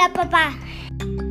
爸爸爸。